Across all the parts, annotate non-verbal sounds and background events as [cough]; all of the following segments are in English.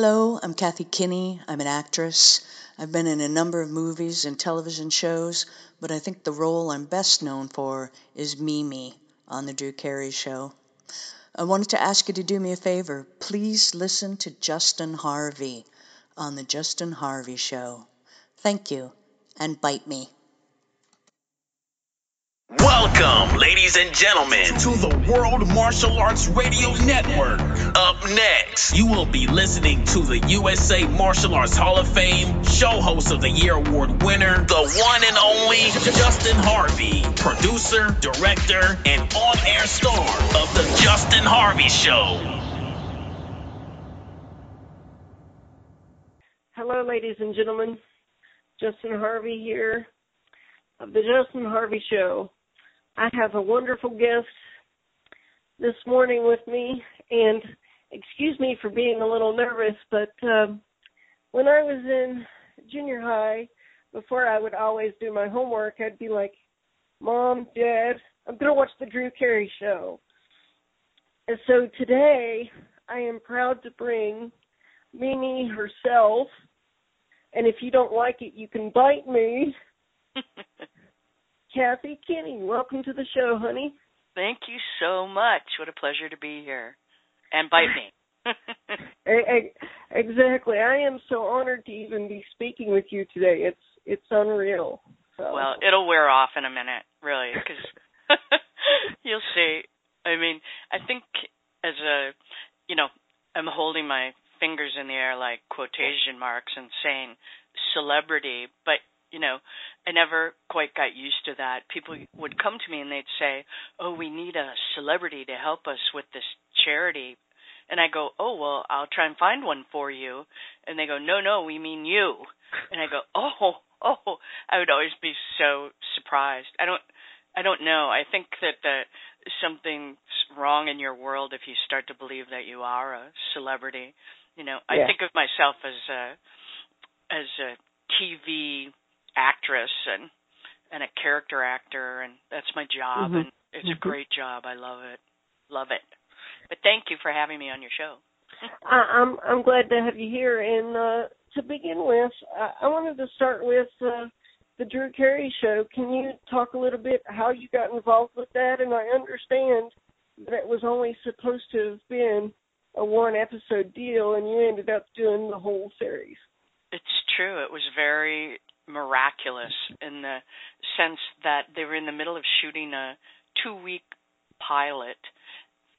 Hello, I'm Kathy Kinney. I'm an actress. I've been in a number of movies and television shows, but I think the role I'm best known for is Mimi on The Drew Carey Show. I wanted to ask you to do me a favor. Please listen to Justin Harvey on The Justin Harvey Show. Thank you, and bite me. Welcome, ladies and gentlemen, to the World Martial Arts Radio Network. Up next, you will be listening to the USA Martial Arts Hall of Fame Show Host of the Year Award winner, the one and only Justin Harvey, producer, director, and on air star of The Justin Harvey Show. Hello, ladies and gentlemen. Justin Harvey here of The Justin Harvey Show. I have a wonderful guest this morning with me, and excuse me for being a little nervous, but um, when I was in junior high, before I would always do my homework, I'd be like, Mom, Dad, I'm going to watch the Drew Carey show. And so today, I am proud to bring Mimi herself, and if you don't like it, you can bite me. [laughs] Kathy Kinney, welcome to the show, honey. Thank you so much. What a pleasure to be here. And bite me. [laughs] exactly. I am so honored to even be speaking with you today. It's it's unreal. So. Well, it'll wear off in a minute, really, because [laughs] you'll see. I mean, I think as a, you know, I'm holding my fingers in the air like quotation marks and saying celebrity, but you know, I never quite got used to that. People would come to me and they'd say, "Oh, we need a celebrity to help us with this charity." And I go, "Oh, well, I'll try and find one for you." And they go, "No, no, we mean you." And I go, [laughs] "Oh, oh." I would always be so surprised. I don't I don't know. I think that the something's wrong in your world if you start to believe that you are a celebrity. You know, yeah. I think of myself as a as a TV actress and and a character actor and that's my job mm-hmm. and it's mm-hmm. a great job. I love it. Love it. But thank you for having me on your show. [laughs] I, I'm I'm glad to have you here and uh to begin with, I, I wanted to start with uh the Drew Carey show. Can you talk a little bit how you got involved with that? And I understand that it was only supposed to have been a one episode deal and you ended up doing the whole series. It's true. It was very miraculous in the sense that they were in the middle of shooting a two week pilot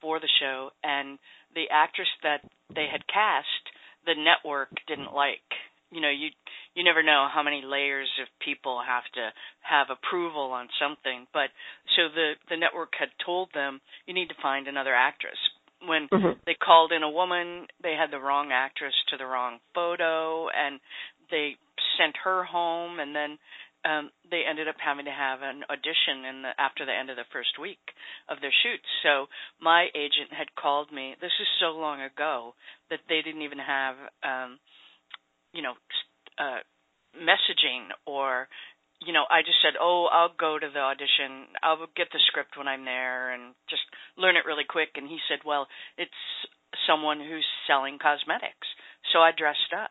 for the show and the actress that they had cast the network didn't like you know you you never know how many layers of people have to have approval on something but so the the network had told them you need to find another actress when mm-hmm. they called in a woman they had the wrong actress to the wrong photo and they sent her home, and then um, they ended up having to have an audition in the after the end of the first week of their shoots. So my agent had called me. This is so long ago that they didn't even have, um, you know, uh, messaging or you know, I just said, "Oh, I'll go to the audition. I'll get the script when I'm there and just learn it really quick." And he said, "Well, it's someone who's selling cosmetics." So I dressed up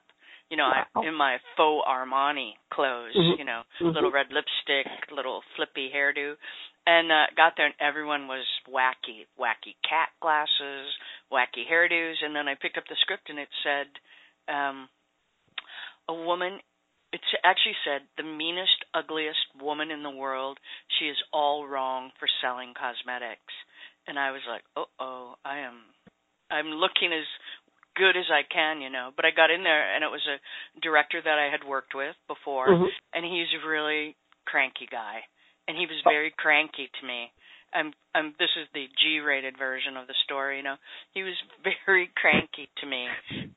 you know, wow. I, in my faux Armani clothes, mm-hmm. you know, mm-hmm. little red lipstick, little flippy hairdo, and uh, got there and everyone was wacky, wacky cat glasses, wacky hairdos, and then I picked up the script and it said, um, a woman. It actually said the meanest, ugliest woman in the world. She is all wrong for selling cosmetics, and I was like, oh, oh, I am I'm looking as good as I can, you know. But I got in there and it was a director that I had worked with before mm-hmm. and he's a really cranky guy. And he was very cranky to me. I'm I'm this is the G rated version of the story, you know. He was [laughs] very cranky to me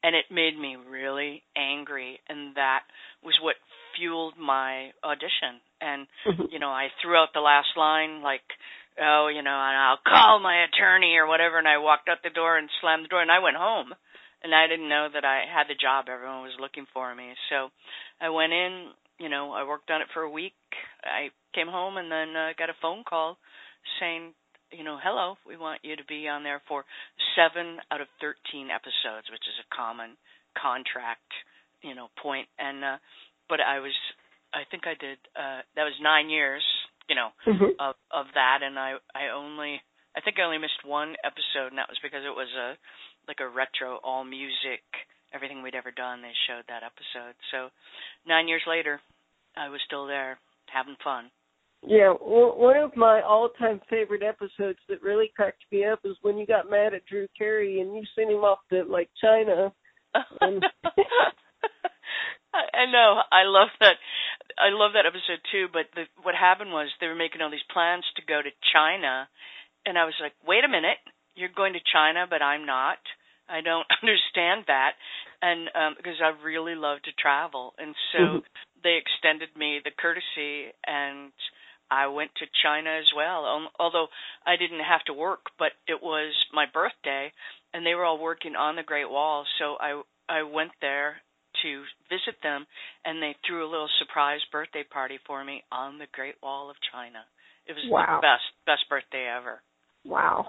and it made me really angry and that was what fueled my audition. And mm-hmm. you know, I threw out the last line like oh, you know, and I'll call my attorney or whatever and I walked out the door and slammed the door and I went home and I didn't know that I had the job everyone was looking for me. So I went in, you know, I worked on it for a week. I came home and then uh, got a phone call saying, you know, hello, we want you to be on there for seven out of 13 episodes, which is a common contract, you know, point. And, uh, but I was, I think I did, uh, that was nine years, you know, Mhm. of, of that. And I, I only, I think I only missed one episode and that was because it was a, like a retro all music, everything we'd ever done. They showed that episode. So nine years later, I was still there having fun. Yeah, w- one of my all-time favorite episodes that really cracked me up is when you got mad at Drew Carey and you sent him off to like China. And- [laughs] I know. I love that. I love that episode too. But the, what happened was they were making all these plans to go to China, and I was like, "Wait a minute, you're going to China, but I'm not. I don't [laughs] understand that." And um because I really love to travel, and so Mhm. they extended me the courtesy, and I went to China as well. Um, although I didn't have to work, but it was my birthday, and they were all working on the Great Wall, so I I went there to visit them, and they threw a little surprise birthday party for me on the Great Wall of China. It was Wow. the best best birthday ever. Wow.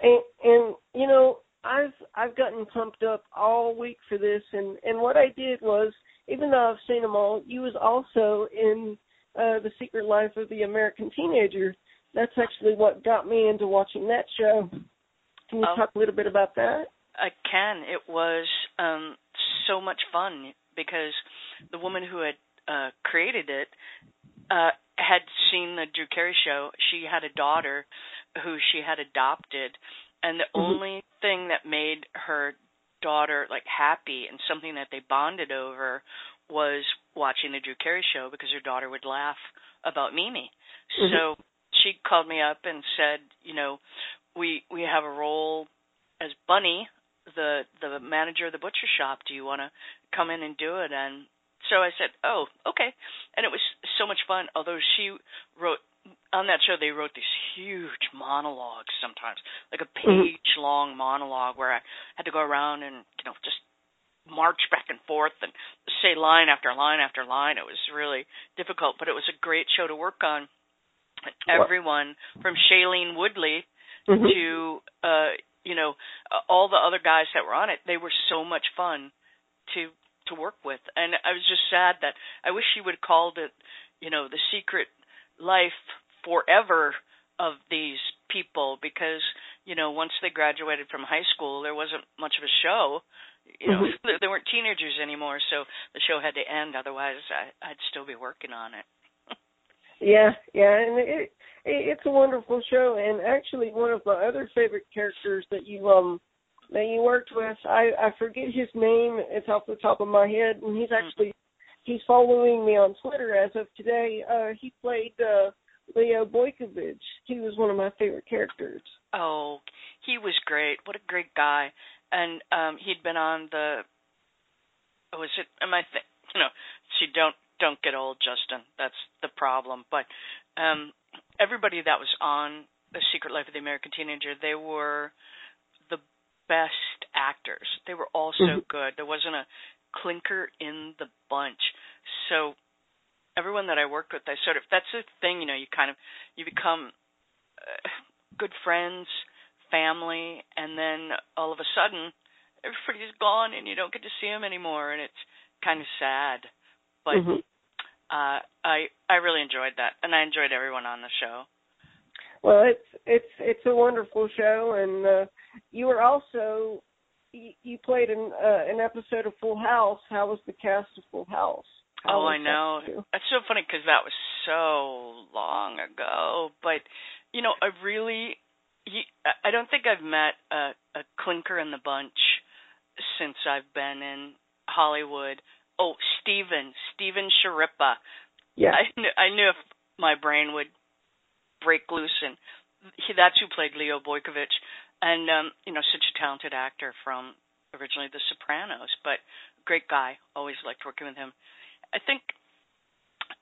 And and you know, I've I've gotten pumped up all week for this and and what I did was even though I've seen them all, you was also in uh The Secret Life of the American Teenager. That's actually what got me into watching that show. Can you Oh. talk a little bit about that? I can. It was um so much fun because the woman who had uh created it uh had seen the Drew Carey show. She had a daughter who she had adopted and the Mhm. only thing that made her daughter like happy and something that they bonded over was watching the Drew Carey show because her daughter would laugh about Mimi. Mhm. So she called me up and said, you know, we we have a role as Bunny, the the manager of the butcher shop. Do you want to come in and do it? And so I said, oh, okay. And it was so much fun. Although she wrote on that show, they wrote these huge monologues sometimes, like a Mhm. page long monologue where I had to go around and you know just march back and forth and say line after line after line. It was really difficult, but it was a great show to work on. Everyone from Shailene Woodley Mhm. to uh you know all the other guys that were on it they were so much fun to to work with and i was just sad that i wish she would have called it you know the secret life forever of these people because you know once they graduated from high school there wasn't much of a show you know [laughs] Mhm. they, weren't teenagers anymore so the show had to end otherwise i i'd still be working on it Yeah, yeah, and it, it it's a wonderful show. And actually, one of my other favorite characters that you um that you worked with, I I forget his name. It's off the top of my head, and he's actually he's following me on Twitter as of today. Uh, he played uh, Leo Boykewich. He was one of my favorite characters. Oh, he was great. What a great guy. And um he'd been on the oh is it am I th- you [laughs] know, see don't don't get old, Justin. That's the problem. But um everybody that was on The Secret Life of the American Teenager, they were the best actors. They were all so Mhm. good. There wasn't a clinker in the bunch. So everyone that I worked with, I sort of that's the thing, you know, you kind of you become uh, good friends, family, and then all of a sudden everybody's gone and you don't get to see them anymore, and it's kind of sad. But Mhm. uh, I I really enjoyed that, and I enjoyed everyone on the show. Well, it's it's it's a wonderful show, and uh, you were also you, you played an uh, an episode of Full House. How was the cast of Full House? How oh, I know. too? That's so funny because that was so long ago. But you know, I really, he, I- I don't think I've met a, a clinker in the bunch since I've been in Hollywood. Oh, Steven, Steven Schirripa. Yeah. I knew, I knew if my brain would break loose, and he, that's who played Leo Boykewich, and um, you know, such a talented actor from originally The Sopranos, but great guy. Always liked working with him. I think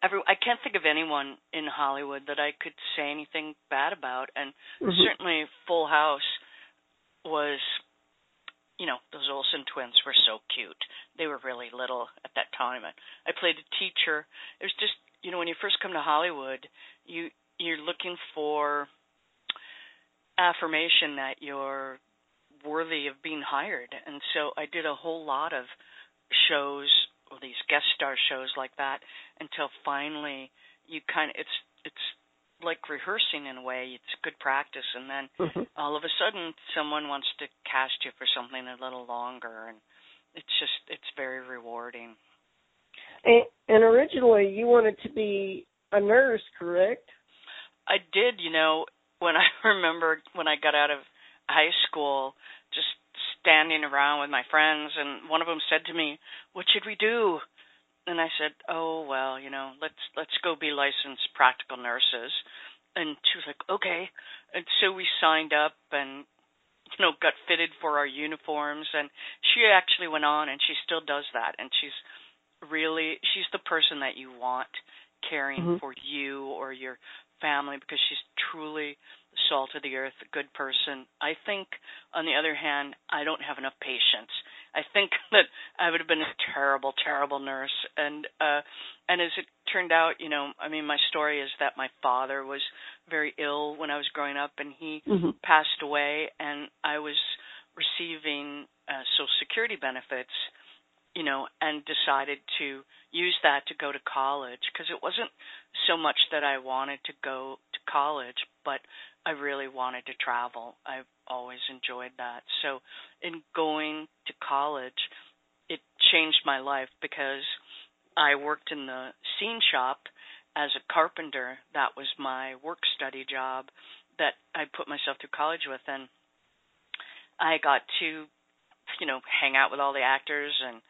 every I can't think of anyone in Hollywood that I could say anything bad about, and Mhm. certainly Full House was you know those Olsen twins were so cute. They were really little at that time. I, I played a teacher. It was just you know when you first come to Hollywood, you you're looking for affirmation that you're worthy of being hired. And so I did a whole lot of shows or these guest star shows like that until finally you kind of it's it's like rehearsing in a way. It's good practice, and then mm-hmm. all of a sudden someone wants to cast you for something a little longer, and it's just it's very rewarding. And, and originally you wanted to be a nurse, correct? I did. You know, when I [laughs] remember when I got out of high school, standing around with my friends, and one of them said to me, "What should we do?" And I said, "Oh well, you know, let's let's go be licensed practical nurses." And she was like, "Okay." And so we signed up and you know got fitted for our uniforms, and she actually went on and she still does that, and she's really she's the person that you want caring mm-hmm. for you or your family because she's truly salt of the earth, good person. I think, on the other hand, I don't have enough patience. I think [laughs] that I would have been a terrible, terrible nurse. And uh, and as it turned out, you know, I mean, my story is that my father was very ill when I was growing up, and he mm-hmm. passed away, and I was receiving uh, Social Security benefits you know, and decided to use that to go to college because it wasn't so much that I wanted to go to college, but I really wanted to travel. I've always enjoyed that. So, in going to college, it changed my life because I worked in the scene shop as a carpenter. That was my work study job that I put myself through college with and I got to you know, hang out with all the actors and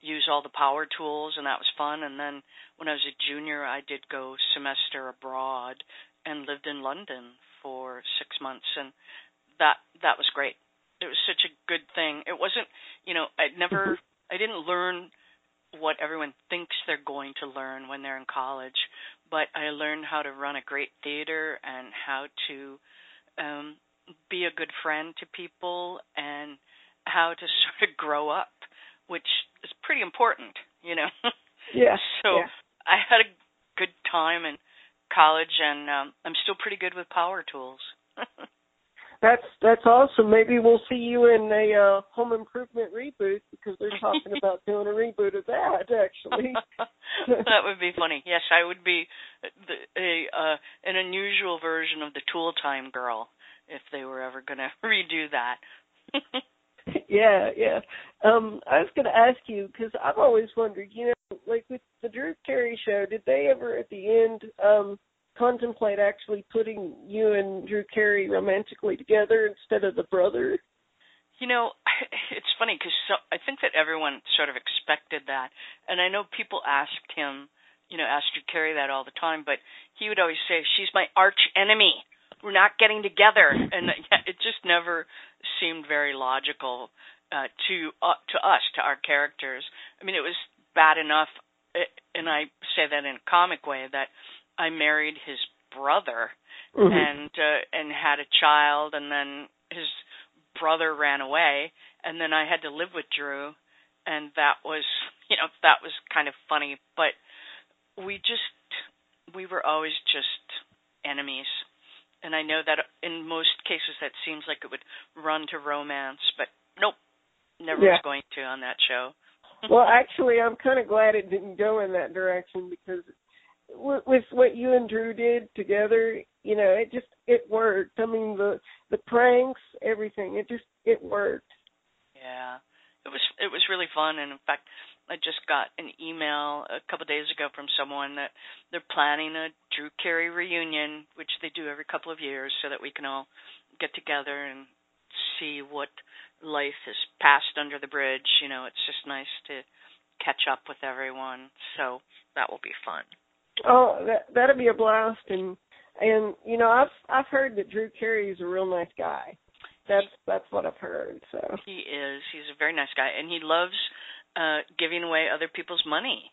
use all the power tools and that was fun and then when I was a junior I did go semester abroad and lived in London for 6 months and that that was great. It was such a good thing. It wasn't, you know, I never I didn't learn what everyone thinks they're going to learn when they're in college, but I learned how to run a great theater and how to um be a good friend to people and how to [laughs] sort of grow up, which is pretty important, you know. [laughs] Yeah. so yeah. I had a good time in college, and um, I'm still pretty good with power tools. [laughs] that's that's awesome. Maybe we'll see you in a uh, home improvement reboot because they're talking about [laughs] doing a reboot of that. Actually, [laughs] that would be funny. Yes, I would be the, a uh, an unusual version of the Tool Time Girl if they were ever going to redo that. yeah, yeah. Um, I was going to ask you because I've always wondered, you know, like with the Drew Carey show, did they ever at the end um contemplate actually putting you and Drew Carey romantically together instead of the brother? You know, [laughs] it's funny because so, I think that everyone sort of expected that, and I know people asked him, you know, asked Drew Carey that all the time, but he would always say, "She's my arch enemy." we're not getting together and [laughs] it just never seemed very logical uh to uh, to us to our characters i mean it was bad enough eh, and i say that in a comic way that i married his brother mm-hmm. and uh, and had a child and then his brother ran away and then i had to live with drew and that was [laughs] you know that was kind of funny but we just we were always just enemies and I know that in most cases that seems like it would run to romance, but nope, never yeah. was going to on that show. Well, actually, I'm kind of glad it didn't go in that direction because with, what you and Drew did together, you know, it just it worked. I mean, the the pranks, everything, it just it worked. Yeah, it was it was really fun, and in fact, I just got an email a couple of days ago from someone that they're planning a Drew Carey reunion, which they do every couple of years, so that we can all get together and see what life has passed under the bridge. You know, it's just nice to catch up with everyone. So that will be fun. Oh, that that'll be a blast, and and you know I've I've heard that Drew Carey is a real nice guy. That's that's what I've heard. So he is. He's a very nice guy, and he loves uh giving away other people's money.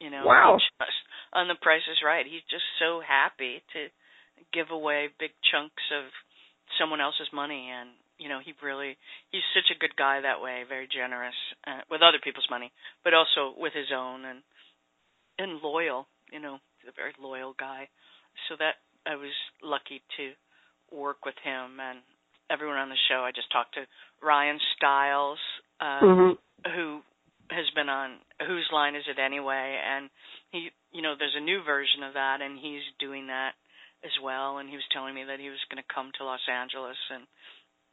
You know, wow. just on the Price is Right. He's just so happy to give away big chunks of someone else's money, and you know, he really he's such a good guy that way, very generous uh, with other people's money, but also with his own, and and loyal. You know, he's a very loyal guy. So that I was lucky to work with him and everyone on the show. I just talked to Ryan Stiles, uh, hmm who has been on Whose Line Is It Anyway? And he, you know, there's a new version of that, and he's doing that as well. And he was telling me that he was going to come to Los Angeles and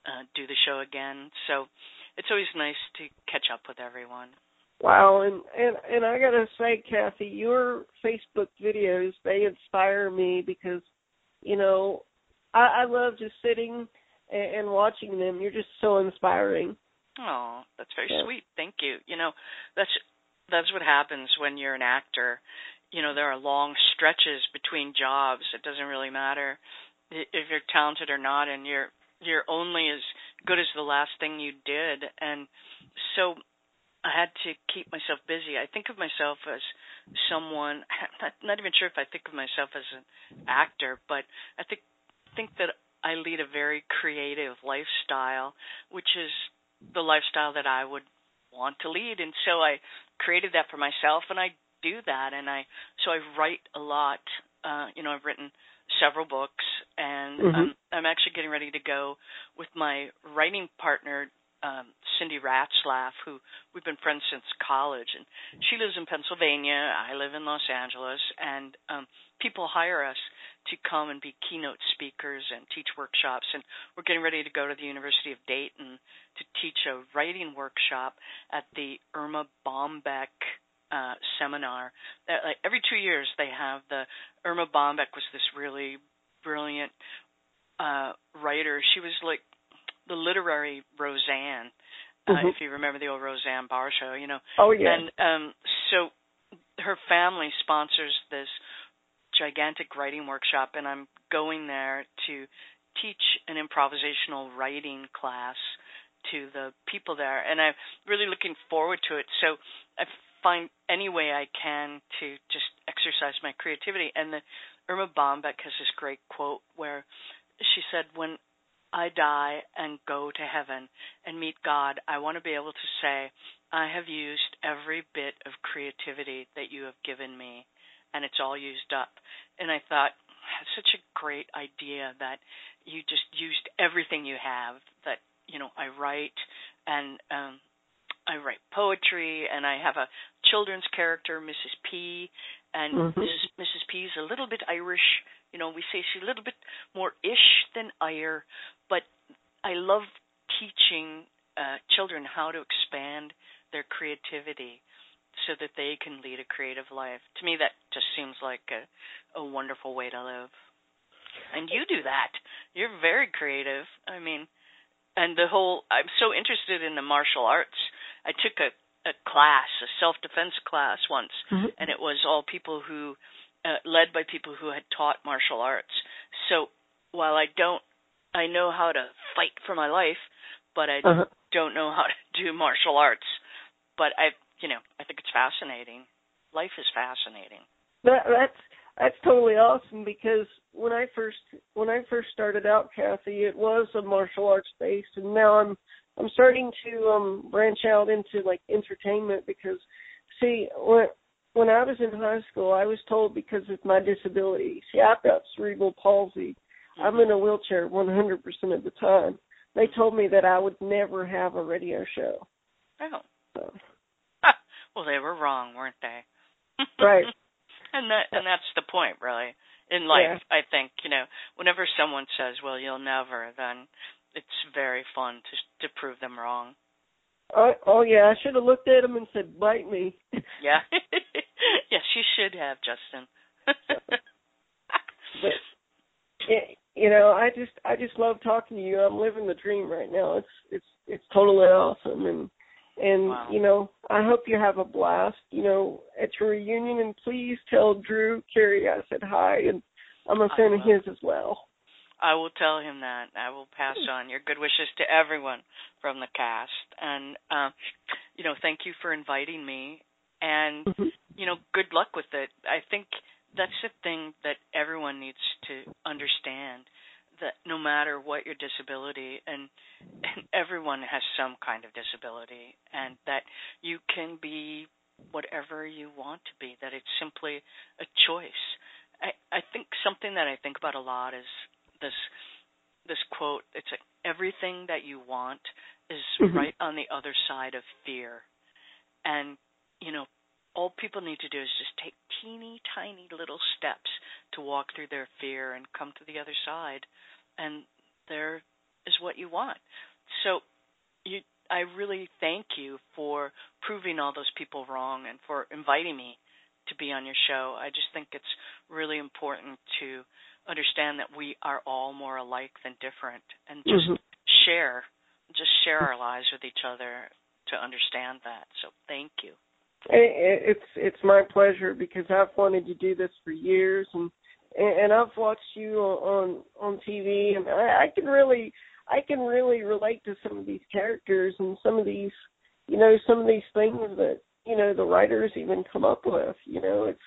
uh, do the show again. So it's always nice to catch up with everyone. Wow, and and and I gotta say, Kathy, your Facebook videos they inspire me because, you know, I, I love just sitting and, and watching them. You're just so inspiring. Oh, that's very Yeah. sweet. Thank you. You know, that's that's what happens when you're an actor. You know, there are long stretches between jobs. It doesn't really matter if you're talented or not and you're you're only as good as the last thing you did. And so I had to keep myself busy. I think of myself as someone [laughs] not, not even sure if I think of myself as an actor, but I think think that I lead a very creative lifestyle, which is the lifestyle that I would want to lead. And so I created that for myself and I do that and I so I write a lot. Uh, you know, I've written several books and Mhm. um, I'm actually getting ready to go with my writing partner um Cindy Ratzlaff who we've been friends since college and she lives in Pennsylvania, I live in Los Angeles and um people hire us to come and be keynote speakers and teach workshops and we're getting ready to go to the University of Dayton to teach a writing workshop at the Erma Bombeck uh seminar. That like every 2 years they have the Erma Bombeck was this really brilliant uh writer. She was like the literary Roseanne. Uh, Mhm. if you remember the old Roseanne Barr show, you know. Oh yeah. And um so her family sponsors this gigantic writing workshop and I'm going there to teach an improvisational writing class to the people there and I'm really looking forward to it. So I find any way I can to just exercise my creativity and the Erma Bombeck has this great quote where she said when I die and go to heaven and meet God, I want to be able to say, I have used every bit of creativity that you have given me, and it's all used up. And I thought, that's such a great idea that you just used everything you have. That you know, I write and um, I write poetry, and I have a children's character, Mrs. P, and Mhm. Mrs. Mrs. P is a little bit Irish. You know, we say she's a little bit more ish than ire, but I love teaching uh, children how to expand their creativity so that they can lead a creative life. To me, that just seems like a, a wonderful way to live. And you do that. You're very creative. I mean, and the whole, I'm so interested in the martial arts. I took a, a class, a self defense class once, Mhm. and it was all people who, uh, led by people who had taught martial arts. So while I don't, I know how to fight for my life, but I Uh-huh. don't know how to do martial arts. But I, you know, I think it's fascinating. Life is fascinating. That that's that's totally awesome because when I first when I first started out, Kathy, it was a martial arts based, and now I'm I'm starting to um branch out into like entertainment because see when when I was in high school, I was told because of my disability. See, I've got cerebral palsy. I'm in a wheelchair 100% of the time. They told me that I would never have a radio show. Oh, So, [laughs] well, they were wrong, weren't they? [laughs] right. and that and that's the point, really. In life, I think you know, whenever someone says, "Well, you'll never," then it's very fun to to prove them wrong. Oh, oh yeah, I should have looked at him and said, "Bite me." [laughs] [laughs] Yeah. [laughs] yes, you should have, Justin. but you know, I just I just love talking to you. I'm living the dream right now. It's it's it's totally awesome and and Wow. you know, I hope you have a blast, you know, at your reunion and please tell Drew Carey I said hi and I'm a fan of his as well. I will tell him that. I will pass on your good wishes to everyone from the cast. And um you know, thank you for inviting me and Mhm. you know, good luck with it. I think that's the thing that everyone needs to understand that no matter what your disability and, and everyone has some kind of disability and that you can be whatever you want to be that it's simply a choice. I I think something that I think about a lot is this this quote. It's like everything that you want is Mhm. right on the other side of fear, and you know all people need to do is just take teeny tiny little steps to walk through their fear and come to the other side, and there is what you want. So you I really thank you for proving all those people wrong and for inviting me to be on your show. I just think it's really important to understand that we are all more alike than different and just Mhm. share just share our lives with each other to understand that. So thank you. It's it's my pleasure because I've wanted to do this for years, and and I've watched you on on TV, and I, I can really I can really relate to some of these characters and some of these you know some of these things that you know the writers even come up with. You know, it's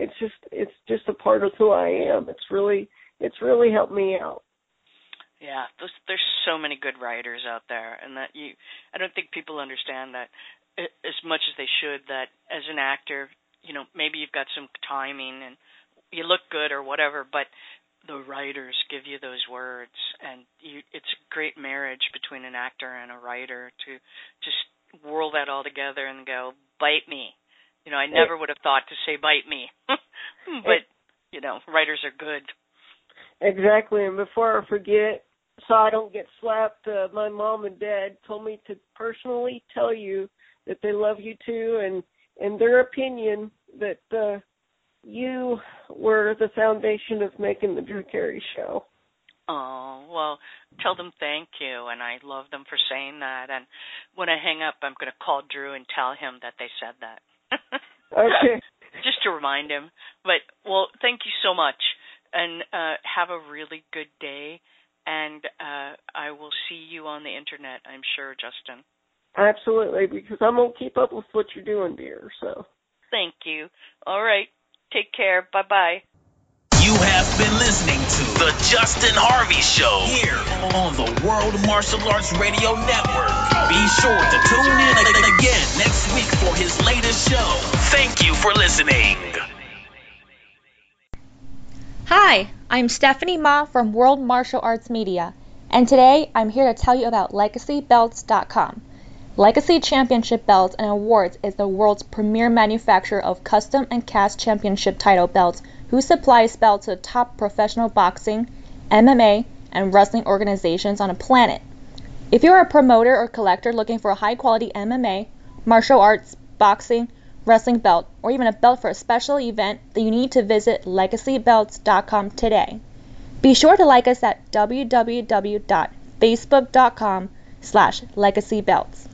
it's just it's just a part of who I am. It's really it's really helped me out. Yeah, there's, there's so many good writers out there, and that you, I don't think people understand that as much as they should. That as an actor, you know, maybe you've got some timing and you look good or whatever, but the writers give you those words, and you, it's a great marriage between an actor and a writer to just whirl that all together and go, bite me. You know, I never would have thought to say bite me, [laughs] but you know, writers are good. Exactly, and before I forget, so I don't get slapped, uh, my mom and dad told me to personally tell you that they love you too, and in their opinion that uh, you were the foundation of making the Drew Carey show. Oh, well, tell them thank you, and I love them for saying that. And when I hang up, I'm going to call Drew and tell him that they said that. [laughs] Okay. Just to remind him. But, well, thank you so much, and uh, have a really good day. And uh, I will see you on the internet, I'm sure, Justin. Absolutely, because I'm gonna keep up with what you're doing, dear. So Thank you. All right. Take care. Bye bye. You have been listening to The Justin Harvey Show here on the World Martial Arts Radio Network. Be sure to tune in again next week for his latest show. Thank you for listening. Hi, I'm Stephanie Ma from World Martial Arts Media, and today I'm here to tell you about LegacyBelts.com. Legacy Championship Belts and Awards is the world's premier manufacturer of custom and cast championship title belts who supplies belts to top professional boxing, MMA, and wrestling organizations on the planet. If you're a promoter or collector looking for a high quality MMA, martial arts, boxing, wrestling belt, or even a belt for a special event, then you need to visit legacybelts.com today. Be sure to like us at www.facebook.com slash legacybelts.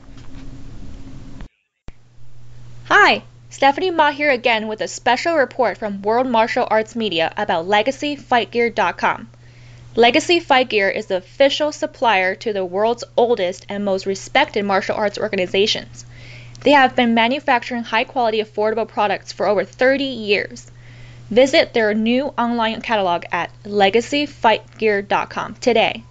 Hi, Stephanie Ma here again with a special report from World Martial Arts Media about LegacyFightGear.com. Legacy Fight Gear is the official supplier to the world's oldest and most respected martial arts organizations. They have been manufacturing high quality, affordable products for over 30 years. Visit their new online catalog at legacyfightgear.com today.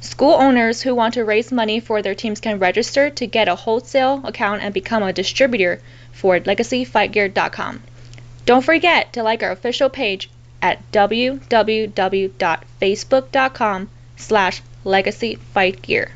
School owners who want to raise money for their teams can register to get a wholesale account and become a distributor for legacyfightgear.com. Don't forget to like our official page at www.facebook.com slash legacyfightgear.